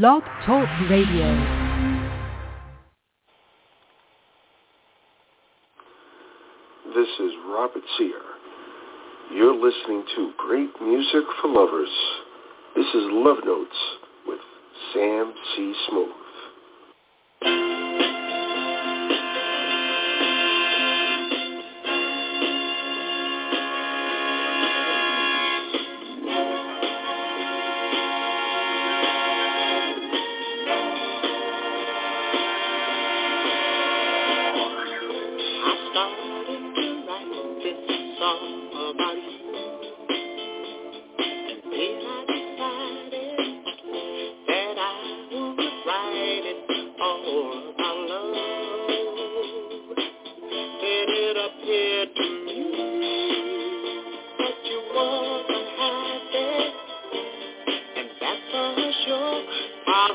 Blog Talk Radio. This is Robert Sear. You're listening to Great Music for Lovers. This is Love Notes with Sam C. Smooth.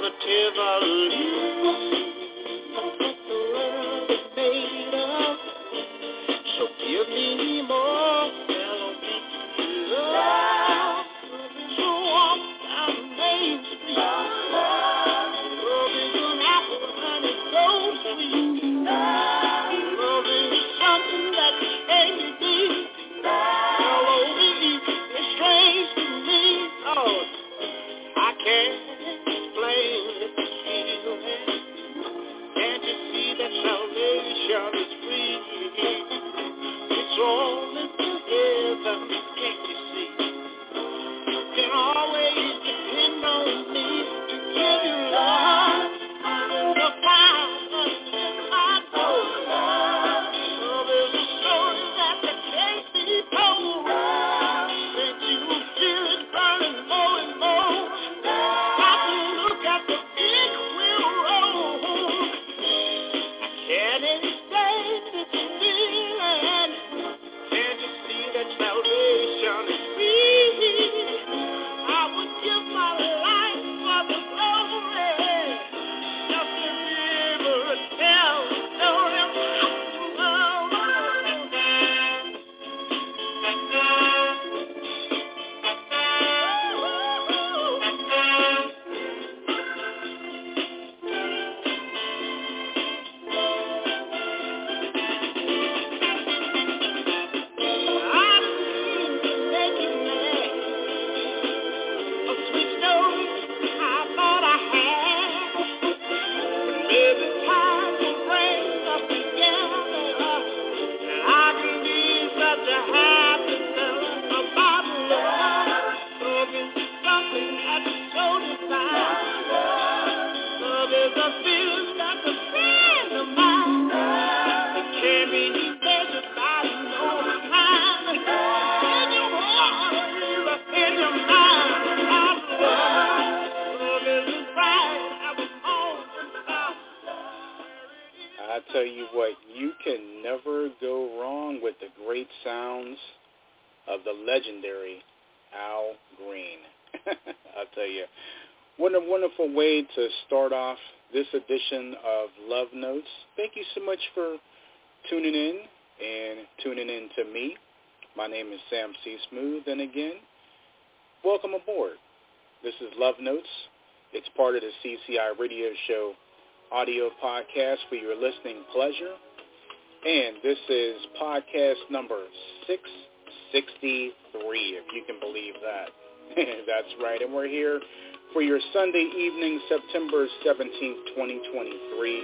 Positively, tell you what, you can never go wrong with the great sounds of the legendary Al Green. I'll tell you, what a wonderful way to start off this edition of Love Notes. Thank you so much for tuning in and tuning in to me. My name is Sam C. Smooth, and again, welcome aboard. This is Love Notes. It's part of the CCI radio show audio podcast for your listening pleasure. And this is podcast number 663, if you can believe that. That's right. And we're here for your Sunday evening, September 17th, 2023.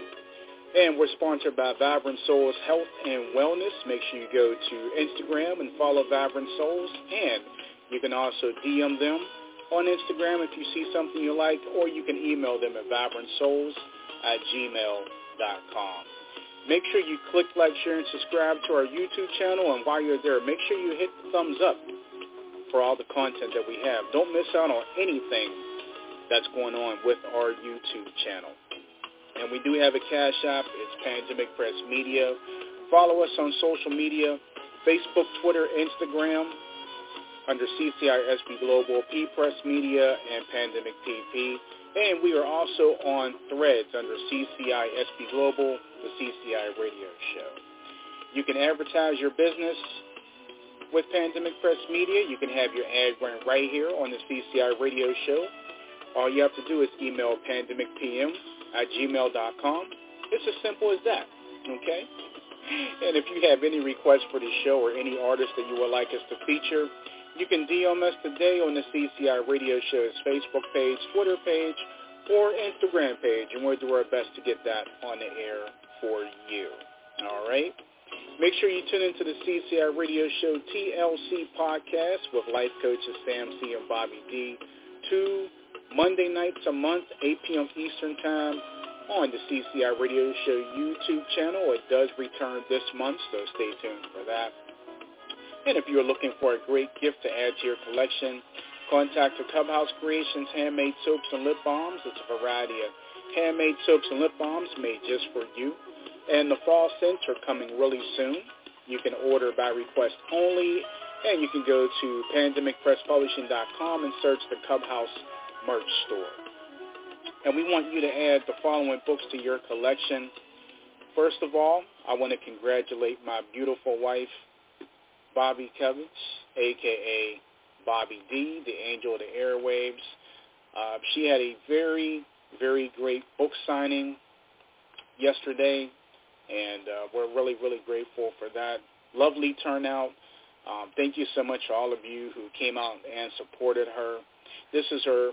And we're sponsored by Vibrant Souls Health and Wellness. Make sure you go to Instagram and follow Vibrant Souls. And you can also DM them on Instagram if you see something you like, or you can email them at vibrantsouls at gmail.com. Make sure you click like, share, and subscribe to our YouTube channel. And while you're there, make sure you hit the thumbs up for all the content that we have. Don't miss out on anything that's going on with our YouTube channel. And we do have a cash app. It's Pandemic Press Media. Follow us on social media, Facebook, Twitter, Instagram, under CCI SB Global, P Press Media, and Pandemic PP. And we are also on threads under CCI SB Global, the CCI radio show. You can advertise your business with Pandemic Press Media. You can have your ad run right here on the CCI radio show. all you have to do is email pandemicpm at gmail.com. It's as simple as that, okay? And if you have any requests for the show or any artists that you would like us to feature, you can DM us today on the CCI Radio Show's Facebook page, Twitter page, or Instagram page, and we'll do our best to get that on the air for you. All right? Make sure you tune into the CCI Radio Show TLC podcast with life coaches Sam C. and Bobby D. Two Monday nights a month, 8 p.m. Eastern Time on the CCI Radio Show YouTube channel. It does return this month, so stay tuned for that. And if you're looking for a great gift to add to your collection, contact the Clubhouse Creations Handmade Soaps and Lip Balms. It's a variety of handmade soaps and lip balms made just for you. And the fall scents are coming really soon. You can order by request only, and you can go to pandemicpresspublishing.com and search the Clubhouse merch store. And we want you to add the following books to your collection. First of all, I want to congratulate my beautiful wife, Bobby Kevich, a.k.a. Bobby D, the angel of the airwaves. Uh, she had a very, very great book signing yesterday, and uh, we're really, really grateful for that. Lovely turnout. Um, thank you so much to all of you who came out and supported her. This is her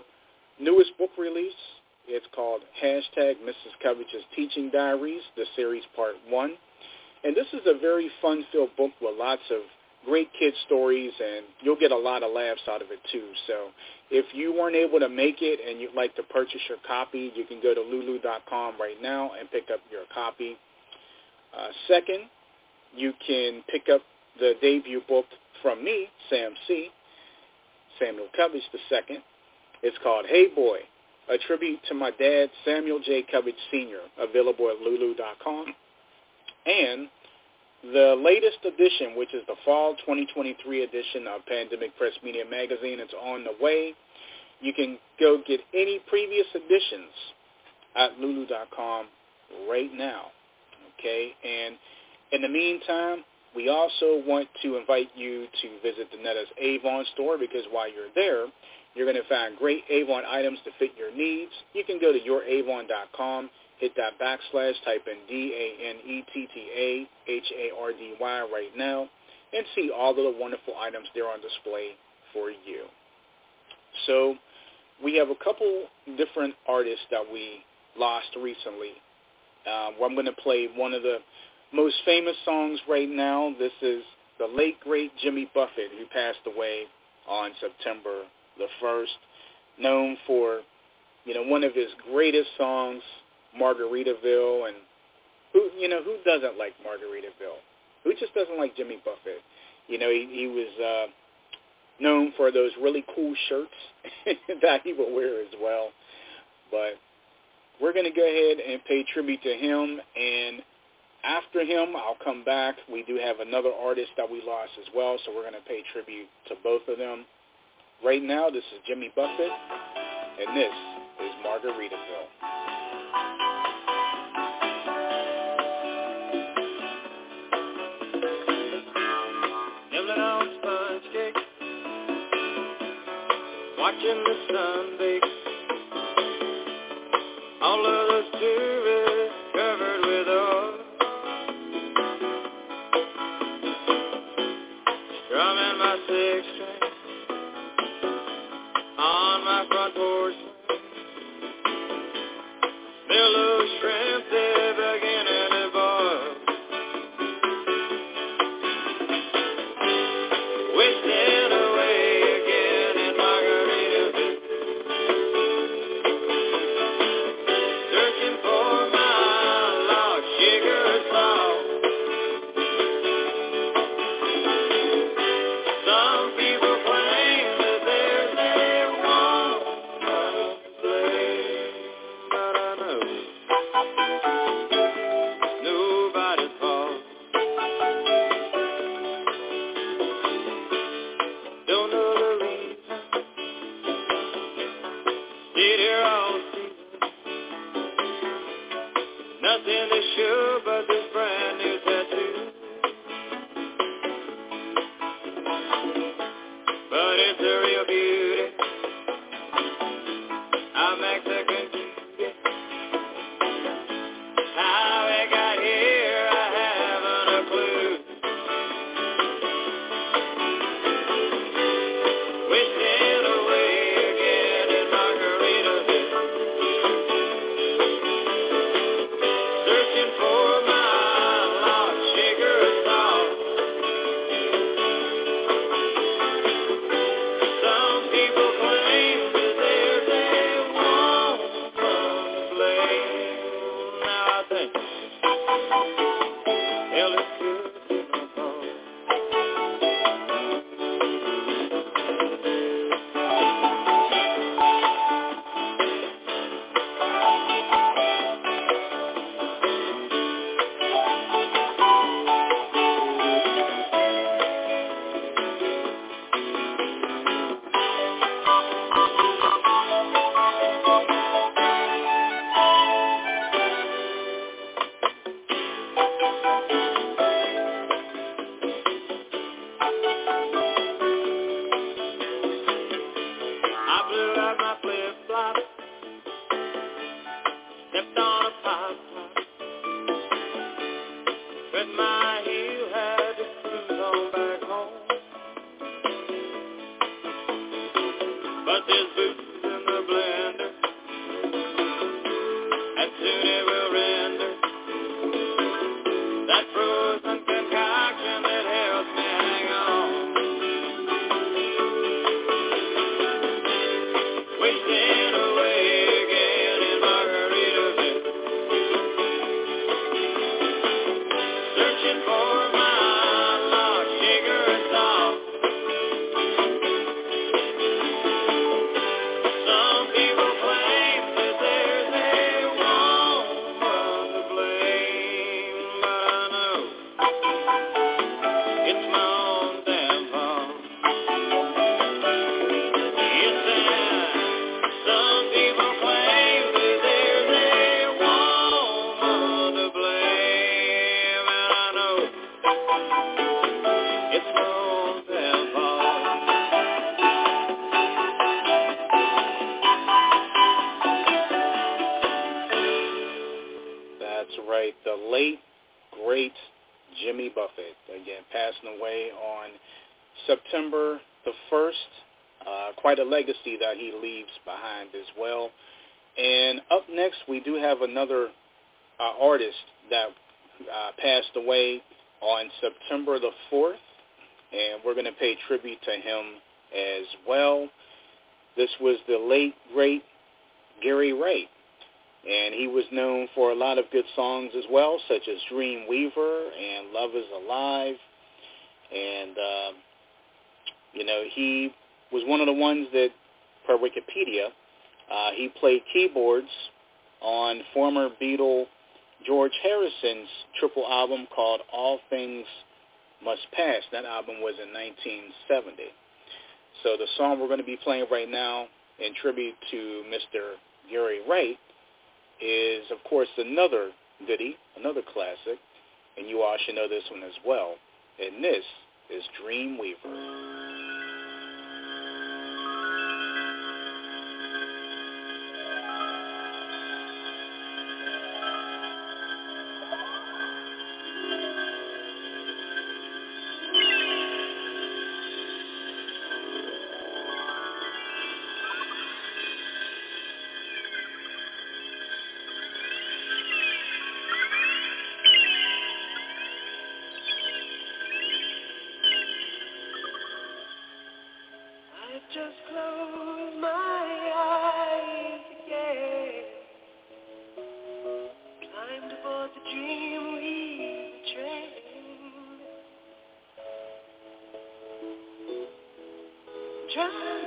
newest book release. It's called hashtag Mrs. Kevich's Teaching Diaries, the series part one. And this is a very fun-filled book with lots of great kid stories, and you'll get a lot of laughs out of it too. So if you weren't able to make it and you'd like to purchase your copy, you can go to lulu.com right now and pick up your copy. Uh, second, you can pick up the debut book from me, Sam C., Samuel Kevich II. It's called Hey Boy, a tribute to my dad, Samuel J. Kevich Sr., available at lulu.com. And the latest edition, which is the fall 2023 edition of Pandemic Press Media Magazine, it's on the way. You can go get any previous editions at lulu.com right now. Okay? And in the meantime, we also want to invite you to visit the Netta's Avon store because while you're there, you're going to find great Avon items to fit your needs. You can go to youravon.com, hit that backslash, type in D-A-N-E-T-T-A-H-A-R-D-Y right now, and see all of the wonderful items there on display for you. So we have a couple different artists that we lost recently. Um, I'm going to play one of the most famous songs right now. This is the late, great Jimmy Buffett, who passed away on September the 1st, known for, you know, one of his greatest songs, Margaritaville, and who, you know, who doesn't like Margaritaville? Who just doesn't like Jimmy Buffett? You know, he, he was uh, known for those really cool shirts that he would wear as well. But we're going to go ahead and pay tribute to him, and after him, I'll come back. We do have another artist that we lost as well, so we're going to pay tribute to both of them. Right now, this is Jimmy Buffett, and this is Margaritaville. Watching the sun bake. All of those tourists legacy that he leaves behind as well. And up next, we do have another uh, artist that uh, passed away on September the 4th, and we're going to pay tribute to him as well. This was the late, great Gary Wright, and he was known for a lot of good songs as well, such as Dream Weaver and Love is Alive. And, uh, you know, he was one of the ones that, per Wikipedia, uh, he played keyboards on former Beatle George Harrison's triple album called All Things Must Pass. That album was in 1970. So the song we're going to be playing right now in tribute to Mr. Gary Wright is, of course, another ditty, another classic, and you all should know this one as well. And this is Dreamweaver. try.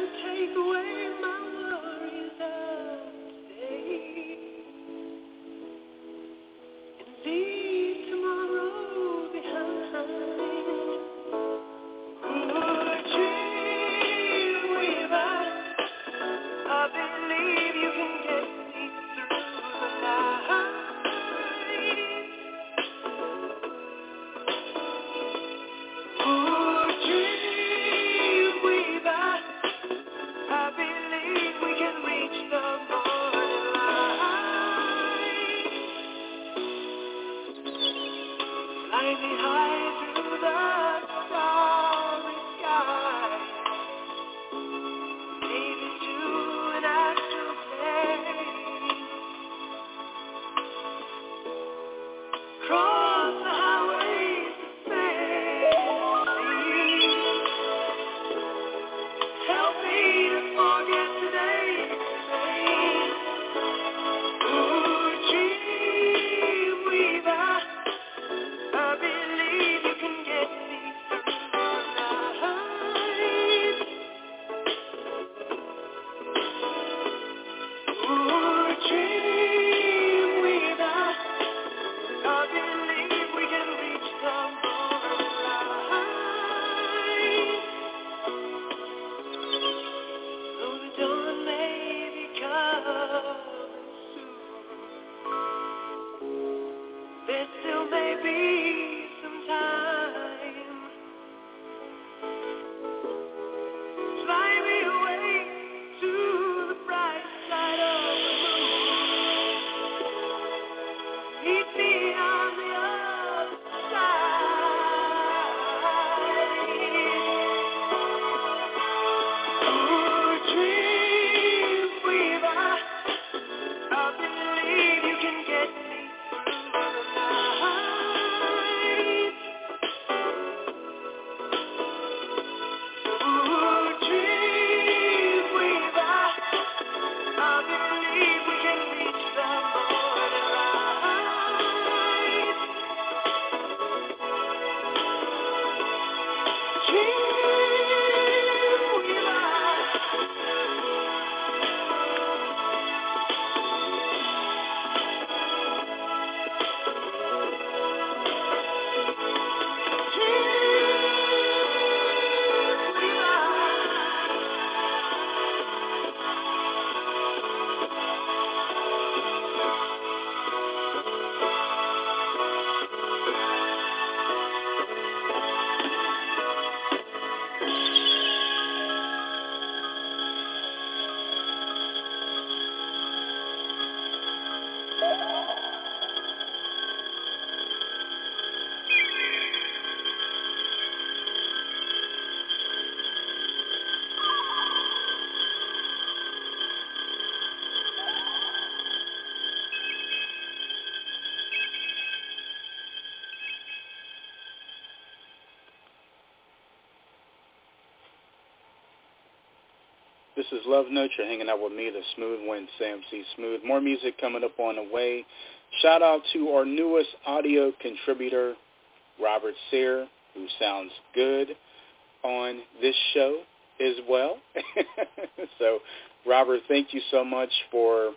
Baby, high through the This is Love Note. You're hanging out with me, the Smooth Wind, Sam C. Smooth. More music coming up on the way. Shout out to our newest audio contributor, Robert Sear, who sounds good on this show as well. so, Robert, thank you so much for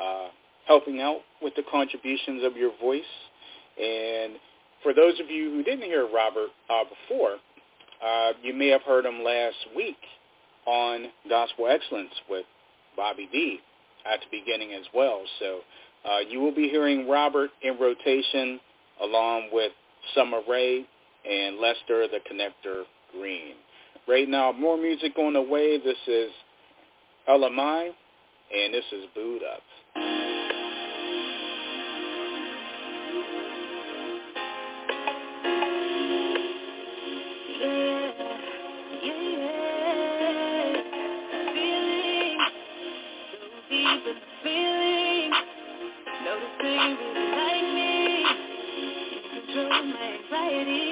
uh, helping out with the contributions of your voice. And for those of you who didn't hear Robert uh, before, uh, you may have heard him last week on Gospel Excellence with Bobby D at the beginning as well. So uh, you will be hearing Robert in rotation along with Summer Rae and Lester the Connector Green. Right now, more music on the way. This is LMI, and this is Boot Up. city.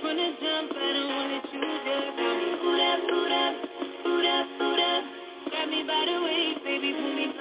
from jump, I don't wanna choose just boot up, boot up, boot up, boot up. Grab me by the waist, baby, pull me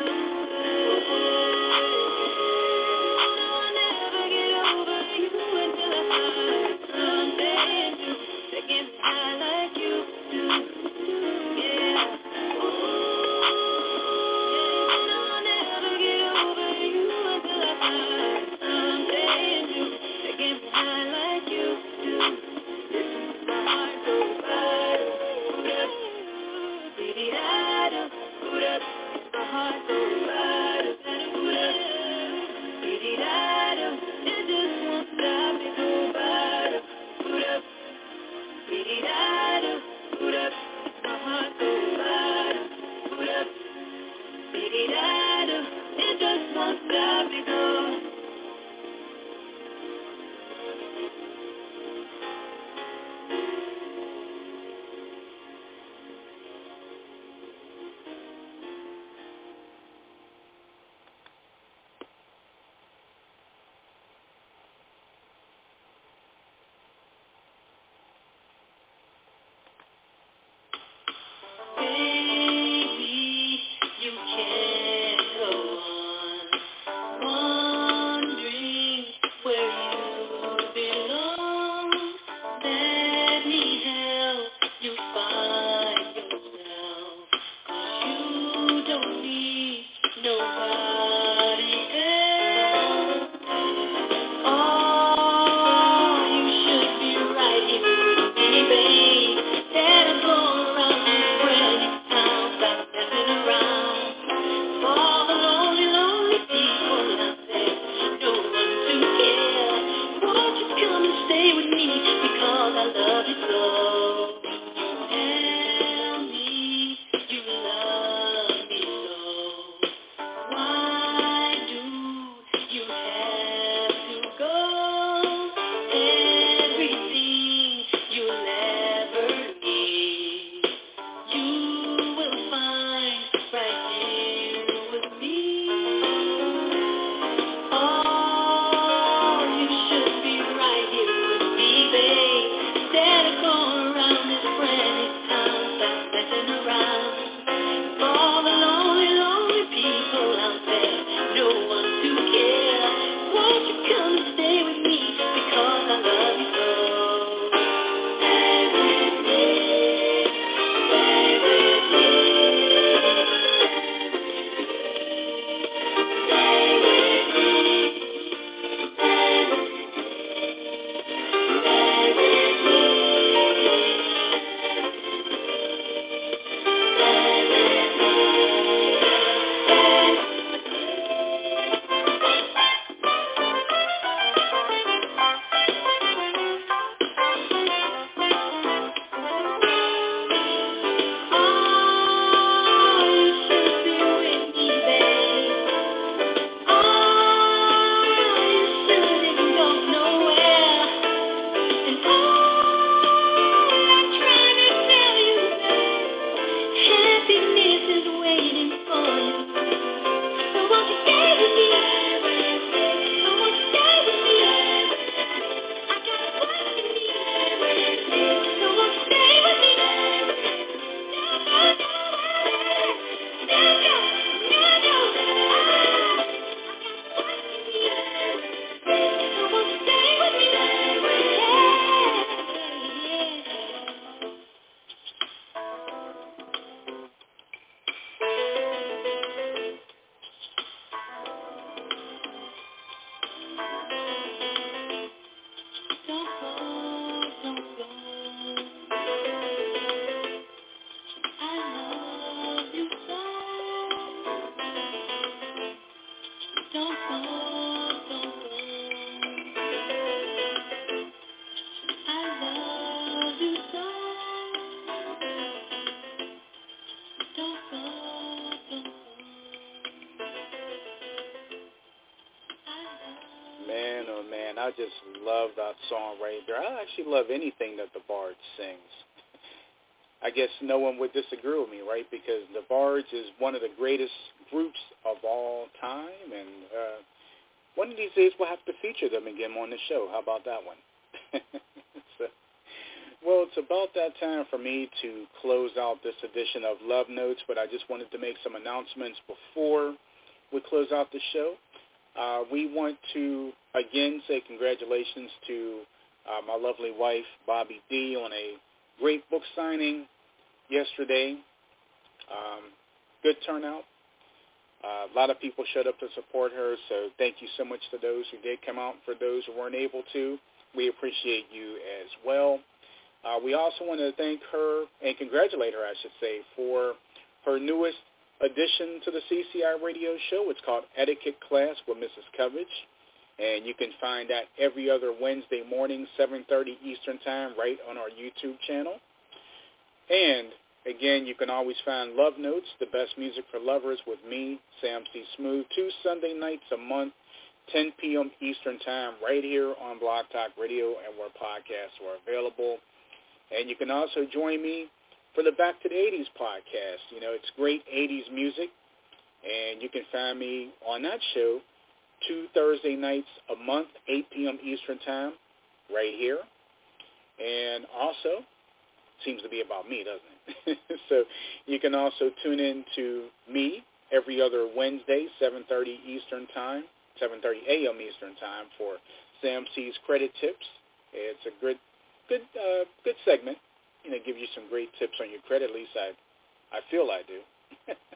song right there. I actually love anything that the Bard sings. I guess no one would disagree with me, right? Because the Bards is one of the greatest groups of all time, and uh, one of these days we'll have to feature them again on the show. How about that one? so, well, it's about that time for me to close out this edition of Love Notes, but I just wanted to make some announcements before we close out the show. Uh, we want to again say congratulations to uh, my lovely wife, Bobby D, on a great book signing yesterday. Um, good turnout. Uh, a lot of people showed up to support her, so thank you so much to those who did come out. For those who weren't able to, we appreciate you as well. Uh, we also want to thank her and congratulate her, I should say, for her newest addition to the CCI radio show. It's called Etiquette Class with Mrs. Kevich. And you can find that every other Wednesday morning, 7.30 Eastern Time, right on our YouTube channel. And, again, you can always find Love Notes, the best music for lovers with me, Sam C. Smooth, two Sunday nights a month, 10 p.m. Eastern Time, right here on Blog Talk Radio and where podcasts are available. And you can also join me for the Back to the 80s podcast. You know, it's great 80s music, and you can find me on that show two Thursday nights a month, 8 p.m. Eastern Time, right here. And also, seems to be about me, doesn't it? so you can also tune in to me every other Wednesday, 7.30 Eastern Time, 7.30 a.m. Eastern Time for Sam C's Credit Tips. It's a good, good, uh, good segment. You know, give you some great tips on your credit. At least I, I feel I do.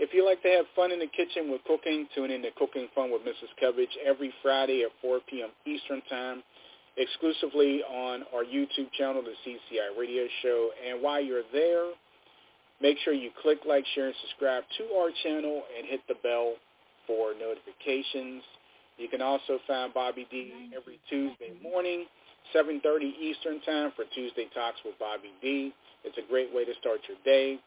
If you like to have fun in the kitchen with cooking, tune in to Cooking Fun with Mrs. Kevich every Friday at 4 p.m. Eastern Time, exclusively on our YouTube channel, the CCI Radio Show. And while you're there, make sure you click like, share, and subscribe to our channel and hit the bell for notifications. You can also find Bobby D every Tuesday morning, 7.30 Eastern Time for Tuesday Talks with Bobby D. It's a great way to start your day.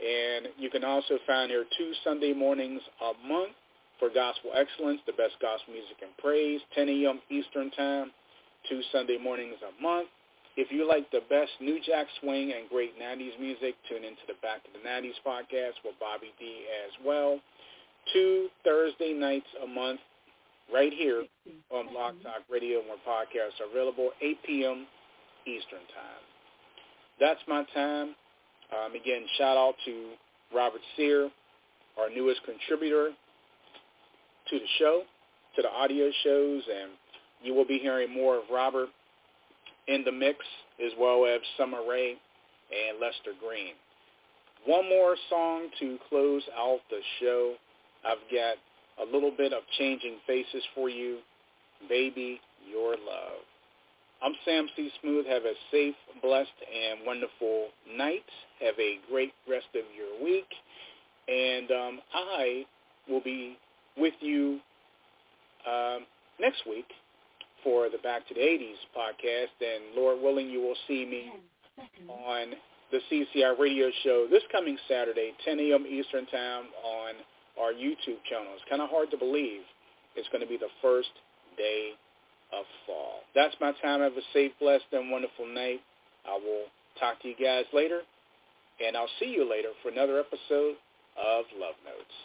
And you can also find here two Sunday mornings a month for Gospel Excellence, the best gospel music and praise, 10 a.m. Eastern Time, two Sunday mornings a month. If you like the best New Jack Swing and great 90s music, tune into the Back to the 90s podcast with Bobby D as well. Two Thursday nights a month right here on Blog Talk Radio and where podcasts are available, 8 p.m. Eastern Time. That's my time. Um, again, shout out to Robert Sear, our newest contributor to the show, to the audio shows, and you will be hearing more of Robert in the mix, as well as Summer Rae and Lester Green. One more song to close out the show. I've got a little bit of changing faces for you. Baby, your love. I'm Sam C. Smooth. Have a safe, blessed, and wonderful night. Have a great rest of your week. And um, I will be with you um, next week for the Back to the 80s podcast. And Lord willing, you will see me on the CCI radio show this coming Saturday, 10 a.m. Eastern Time on our YouTube channel. It's kind of hard to believe it's going to be the first day of fall. That's my time. Have a safe, blessed, and wonderful night. I will talk to you guys later, and I'll see you later for another episode of Love Notes.